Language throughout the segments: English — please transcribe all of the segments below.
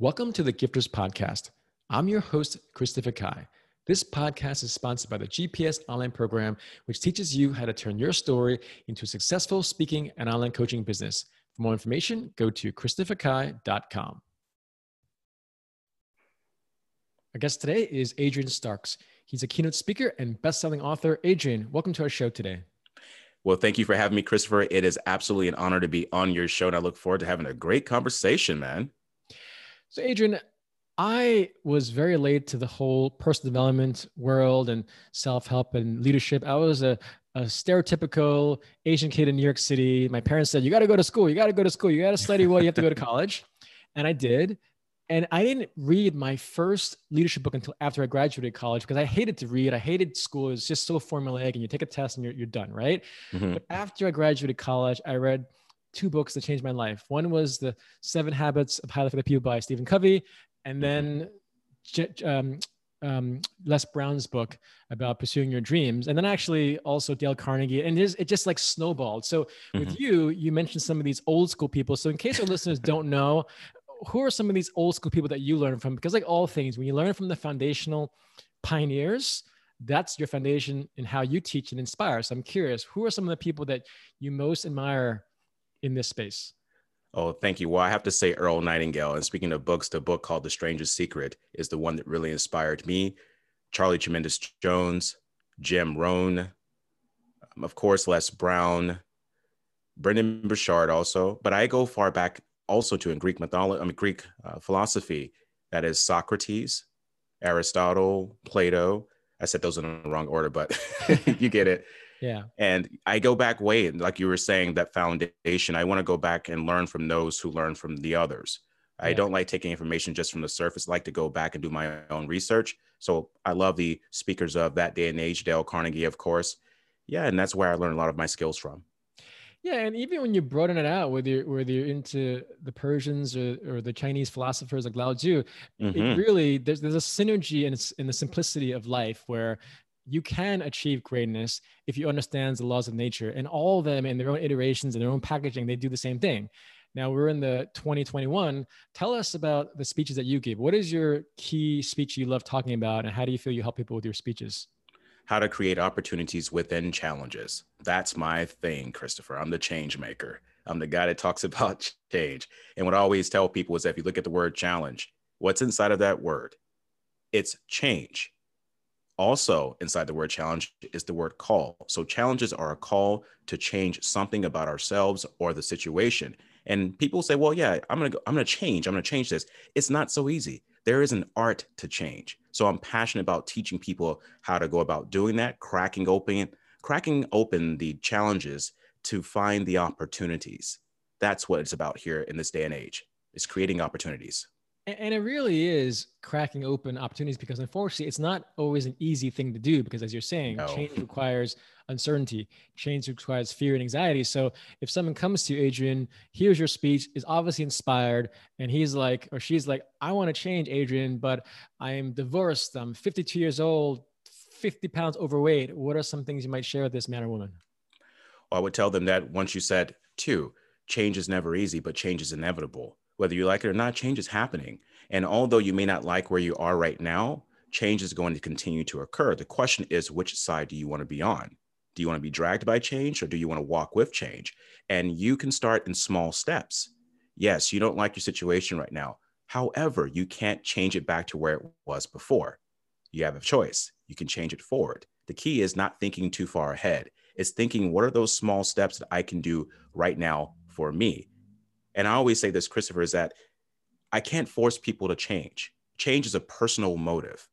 Welcome to the Gifters Podcast. I'm your host, Christopher Kai. This podcast is sponsored by the GPS Online Program, which teaches you how to turn your story into a successful speaking and online coaching business. For more information, go to christopherkai.com. Our guest today is Adrian Starks. He's a keynote speaker and best-selling author. Adrian, welcome to our show today. Well, thank you for having me, Christopher. It is absolutely an honor to be on your show, and I look forward to having a great conversation, man. So, Adrian, I was very late to the whole personal development world and self help and leadership. I was a, a stereotypical Asian kid in New York City. My parents said, You got to go to school. You got to go to school. You got to study well. You have to go to college. And I did. And I didn't read my first leadership book until after I graduated college because I hated to read. I hated school. It was just so formulaic and you take a test and you're, you're done, right? Mm-hmm. But after I graduated college, I read two books that changed my life. One was the Seven Habits of Highly Effective People by Stephen Covey, and then um, um, Les Brown's book about pursuing your dreams, and then actually also Dale Carnegie, and it, it just like snowballed. So mm-hmm. with you, you mentioned some of these old school people. So in case our listeners don't know, who are some of these old school people that you learn from? Because like all things, when you learn from the foundational pioneers, that's your foundation in how you teach and inspire. So I'm curious, who are some of the people that you most admire in this space? Oh, thank you. Well, I have to say Earl Nightingale. And speaking of books, the book called The Strangest Secret is the one that really inspired me. Charlie Tremendous Jones, Jim Rohn, um, of course, Les Brown, Brendon Burchard also. But I go far back also to in Greek mythology, I mean, Greek uh, philosophy. That is Socrates, Aristotle, Plato. I said those in the wrong order, but you get it. Yeah. And I go back way, like you were saying, that foundation. I want to go back and learn from those who learn from the others. I don't like taking information just from the surface. I like to go back and do my own research. So I love the speakers of that day and age, Dale Carnegie, of course. Yeah, and that's where I learned a lot of my skills from. Yeah, and even when you broaden it out, whether you're, whether you're into the Persians or, or the Chinese philosophers like Lao Tzu, mm-hmm. it really there's there's a synergy in in the simplicity of life where you can achieve greatness if you understand the laws of nature and all of them in their own iterations and their own packaging they do the same thing. Now we're in the 2021 tell us about the speeches that you give what is your key speech you love talking about and how do you feel you help people with your speeches? How to create opportunities within challenges. That's my thing christopher. I'm the change maker. I'm the guy that talks about change. And what i always tell people is that if you look at the word challenge what's inside of that word? It's change also, inside the word challenge is the word call. So, challenges are a call to change something about ourselves or the situation. And people say, well, yeah, I'm going to I'm going to change. I'm going to change this. It's not so easy. There is an art to change. So, I'm passionate about teaching people how to go about doing that, cracking open, cracking open the challenges to find the opportunities. That's what it's about here in this day and age. It's creating opportunities. And it really is cracking open opportunities because unfortunately it's not always an easy thing to do because as you're saying, no. change requires uncertainty, change requires fear and anxiety. So if someone comes to you, Adrian, here's your speech, is obviously inspired, and he's like, or she's like, I want to change, Adrian, but I am divorced, I'm 52 years old, 50 pounds overweight. What are some things you might share with this man or woman? Well, I would tell them that once you said two, change is never easy, but change is inevitable whether you like it or not, change is happening. And although you may not like where you are right now, change is going to continue to occur. The question is, which side do you want to be on? Do you want to be dragged by change or do you want to walk with change? And you can start in small steps. Yes, you don't like your situation right now. However, you can't change it back to where it was before. You have a choice. You can change it forward. The key is not thinking too far ahead. It's thinking, what are those small steps that I can do right now for me? And I always say this, Christopher, is that I can't force people to change. Change is a personal motive.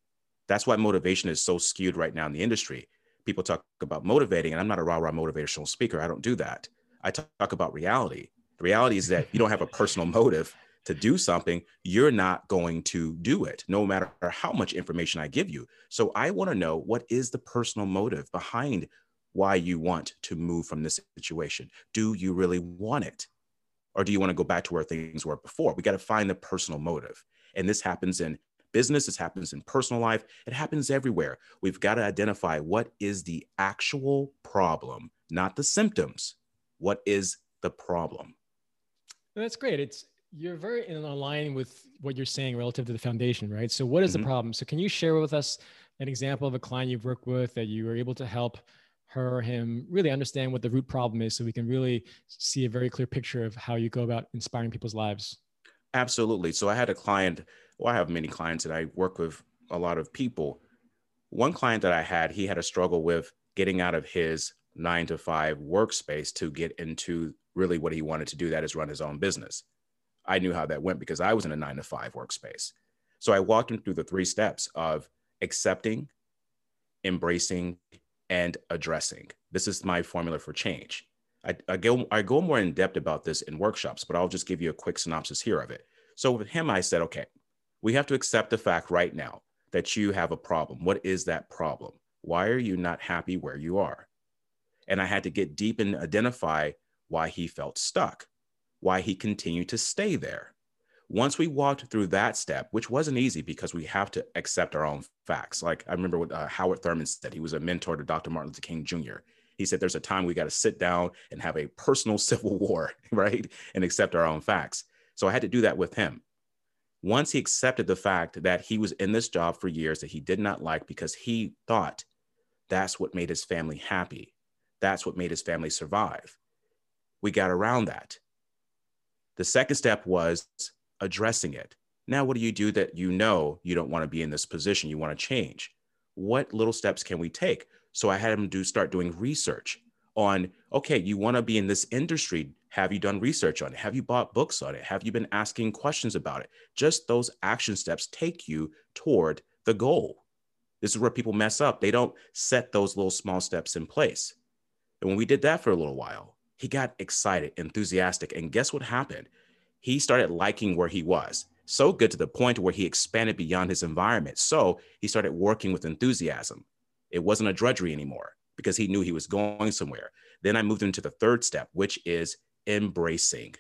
That's why motivation is so skewed right now in the industry. People talk about motivating, and I'm not a rah rah motivational speaker. I don't do that. I talk about reality. The reality is that you don't have a personal motive to do something, you're not going to do it, no matter how much information I give you. So I want to know what is the personal motive behind why you want to move from this situation. Do you really want it? Or do you want to go back to where things were before? We got to find the personal motive. And this happens in business, this happens in personal life, it happens everywhere. We've got to identify what is the actual problem, not the symptoms. What is the problem? That's great. It's you're very in line with what you're saying relative to the foundation, right? So, what is mm-hmm. the problem? So, can you share with us an example of a client you've worked with that you were able to help her him really understand what the root problem is so we can really see a very clear picture of how you go about inspiring people's lives? Absolutely. So, I had a client, well, I have many clients and I work with a lot of people. One client that I had, he had a struggle with getting out of his nine to five workspace to get into really what he wanted to do that is run his own business I knew how that went because I was in a nine to five workspace. So I walked him through the three steps of accepting, embracing, and addressing. This is my formula for change. I, I, go, I go more in depth about this in workshops, but I'll just give you a quick synopsis here of it. So with him, I said, okay, we have to accept the fact right now that you have a problem. What is that problem? Why are you not happy where you are? And I had to get deep and identify why he felt stuck why he continued to stay there. Once we walked through that step, which wasn't easy because we have to accept our own facts. Like I remember what uh, Howard Thurman said, he was a mentor to Dr. Martin Luther King Jr. He said, There's a time we got to sit down and have a personal civil war, right? And accept our own facts. So I had to do that with him. Once he accepted the fact that he was in this job for years that he did not like because he thought that's what made his family happy, that's what made his family survive. We got around that. The second step was addressing it. Now, what do you do that you know you don't want to be in this position? You want to change. What little steps can we take? So I had him do start doing research on okay, you want to be in this industry. Have you done research on it? Have you bought books on it? Have you been asking questions about it? Just those action steps take you toward the goal. This is where people mess up. They don't set those little small steps in place. And when we did that for a little while, he got excited, enthusiastic. And guess what happened? He started liking where he was. So good to the point where he expanded beyond his environment. So he started working with enthusiasm. It wasn't a drudgery anymore because he knew he was going somewhere. Then I moved into the third step, which is embracing.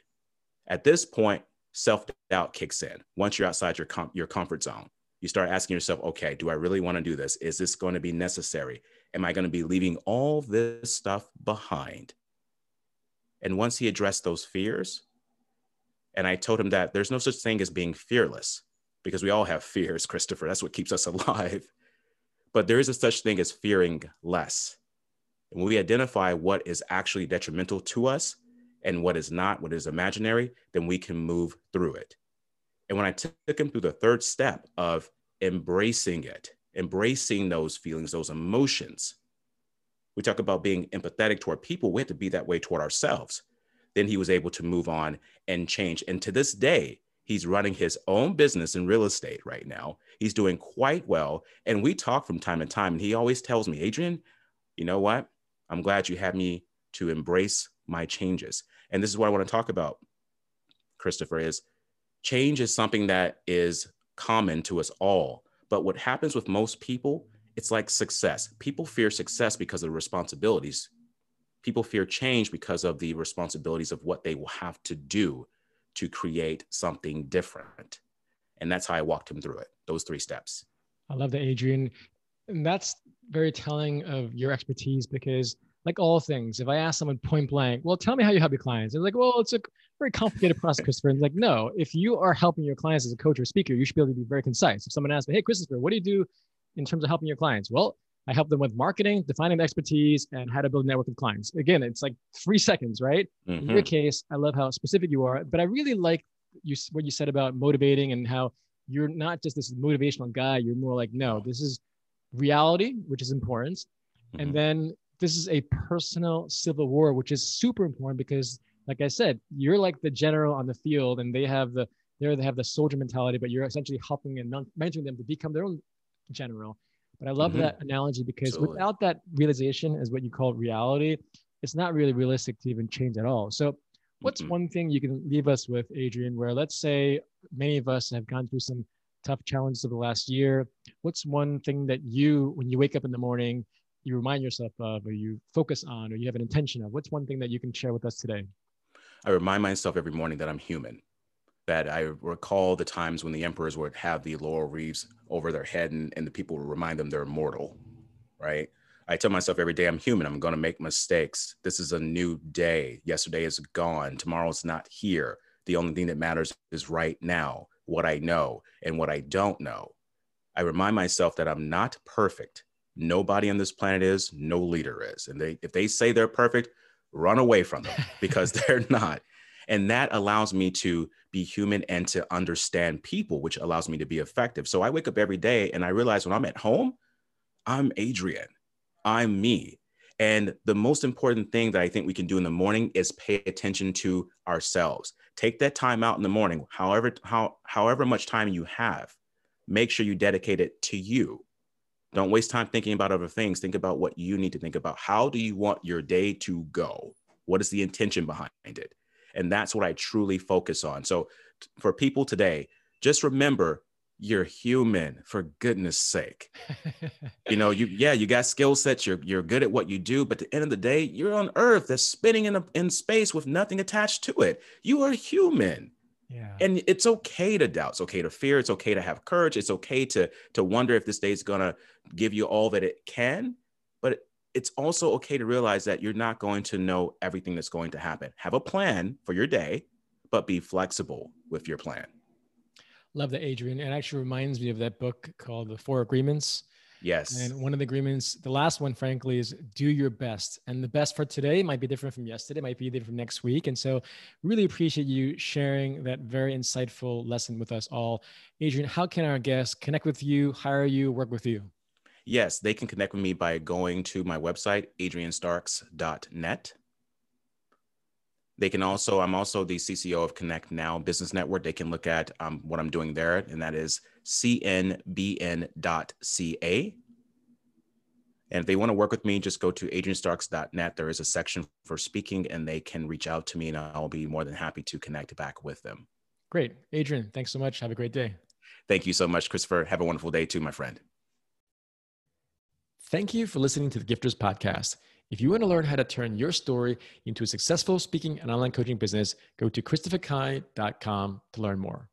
At this point, self doubt kicks in. Once you're outside your, com- your comfort zone, you start asking yourself, okay, do I really want to do this? Is this going to be necessary? Am I going to be leaving all this stuff behind? And once he addressed those fears, and I told him that there's no such thing as being fearless because we all have fears, Christopher. That's what keeps us alive. But there is a such thing as fearing less. And when we identify what is actually detrimental to us and what is not, what is imaginary, then we can move through it. And when I took him through the third step of embracing it, embracing those feelings, those emotions, we talk about being empathetic toward people. We have to be that way toward ourselves. Then he was able to move on and change. And to this day, he's running his own business in real estate right now. He's doing quite well. And we talk from time to time. And he always tells me, Adrian, you know what? I'm glad you had me to embrace my changes. And this is what I want to talk about, Christopher, is change is something that is common to us all. But what happens with most people it's like success. People fear success because of the responsibilities. People fear change because of the responsibilities of what they will have to do to create something different. And that's how I walked him through it, those three steps. I love that, Adrian. And that's very telling of your expertise because, like all things, if I ask someone point blank, well, tell me how you help your clients, they're like, well, it's a very complicated process, Christopher. And like, no, if you are helping your clients as a coach or speaker, you should be able to be very concise. If someone asks me, hey, Christopher, what do you do in terms of helping your clients? Well, I help them with marketing, defining the expertise, and how to build a network of clients. Again, it's like three seconds, right? Mm-hmm. In your mm-hmm. case, I love how specific you are, but I really like you what you said about motivating and how you're not just this motivational guy. You're more like, no, this is reality, which is important, mm-hmm. and then this is a personal civil war, which is super important because, like I said, you're like the general on the field, and they have the they have the soldier mentality, but you're essentially helping and mentoring them to become their own general. But I love mm-hmm. that analogy because Absolutely. without that realization, as what you call reality, it's not really realistic to even change at all. So, what's mm-hmm. one thing you can leave us with, Adrian, where let's say many of us have gone through some tough challenges of the last year? What's one thing that you, when you wake up in the morning, you remind yourself of, or you focus on, or you have an intention of? What's one thing that you can share with us today? I remind myself every morning that I'm human that I recall the times when the emperors would have the laurel wreaths over their head and, and the people would remind them they're immortal, right? I tell myself every day I'm human. I'm going to make mistakes. This is a new day. Yesterday is gone. Tomorrow's not here. The only thing that matters is right now, what I know and what I don't know. I remind myself that I'm not perfect. Nobody on this planet is, no leader is. And they, if they say they're perfect, run away from them because they're not. And that allows me to be human and to understand people, which allows me to be effective. So I wake up every day and I realize when I'm at home, I'm Adrian, I'm me. And the most important thing that I think we can do in the morning is pay attention to ourselves. Take that time out in the morning, however, how, however much time you have, make sure you dedicate it to you. Don't waste time thinking about other things. Think about what you need to think about. How do you want your day to go? What is the intention behind it? And that's what I truly focus on. So for people today, just remember you're human for goodness sake. you know, you yeah, you got skill sets, you're you're good at what you do, but at the end of the day, you're on earth that's spinning in a, in space with nothing attached to it. You are human. Yeah. And it's okay to doubt. It's okay to fear. It's okay to have courage. It's okay to to wonder if this day is gonna give you all that it can. But it's also okay to realize that you're not going to know everything that's going to happen. Have a plan for your day, but be flexible with your plan. Love that, Adrian. It actually reminds me of that book called The Four Agreements. Yes. And one of the agreements, the last one, frankly, is do your best. And the best for today might be different from yesterday, might be different from next week. And so, really appreciate you sharing that very insightful lesson with us all. Adrian, how can our guests connect with you, hire you, work with you? Yes, they can connect with me by going to my website, adrianstarks.net. They can also, I'm also the CCO of Connect Now Business Network. They can look at um, what I'm doing there, and that is cnbn.ca. And if they want to work with me, just go to adrianstarks.net. There is a section for speaking, and they can reach out to me, and I'll be more than happy to connect back with them. Great. Adrian, thanks so much. Have a great day. Thank you so much, Christopher. Have a wonderful day too, my friend. Thank you for listening to the Gifters Podcast. If you want to learn how to turn your story into a successful speaking and online coaching business, go to christopherkai.com to learn more.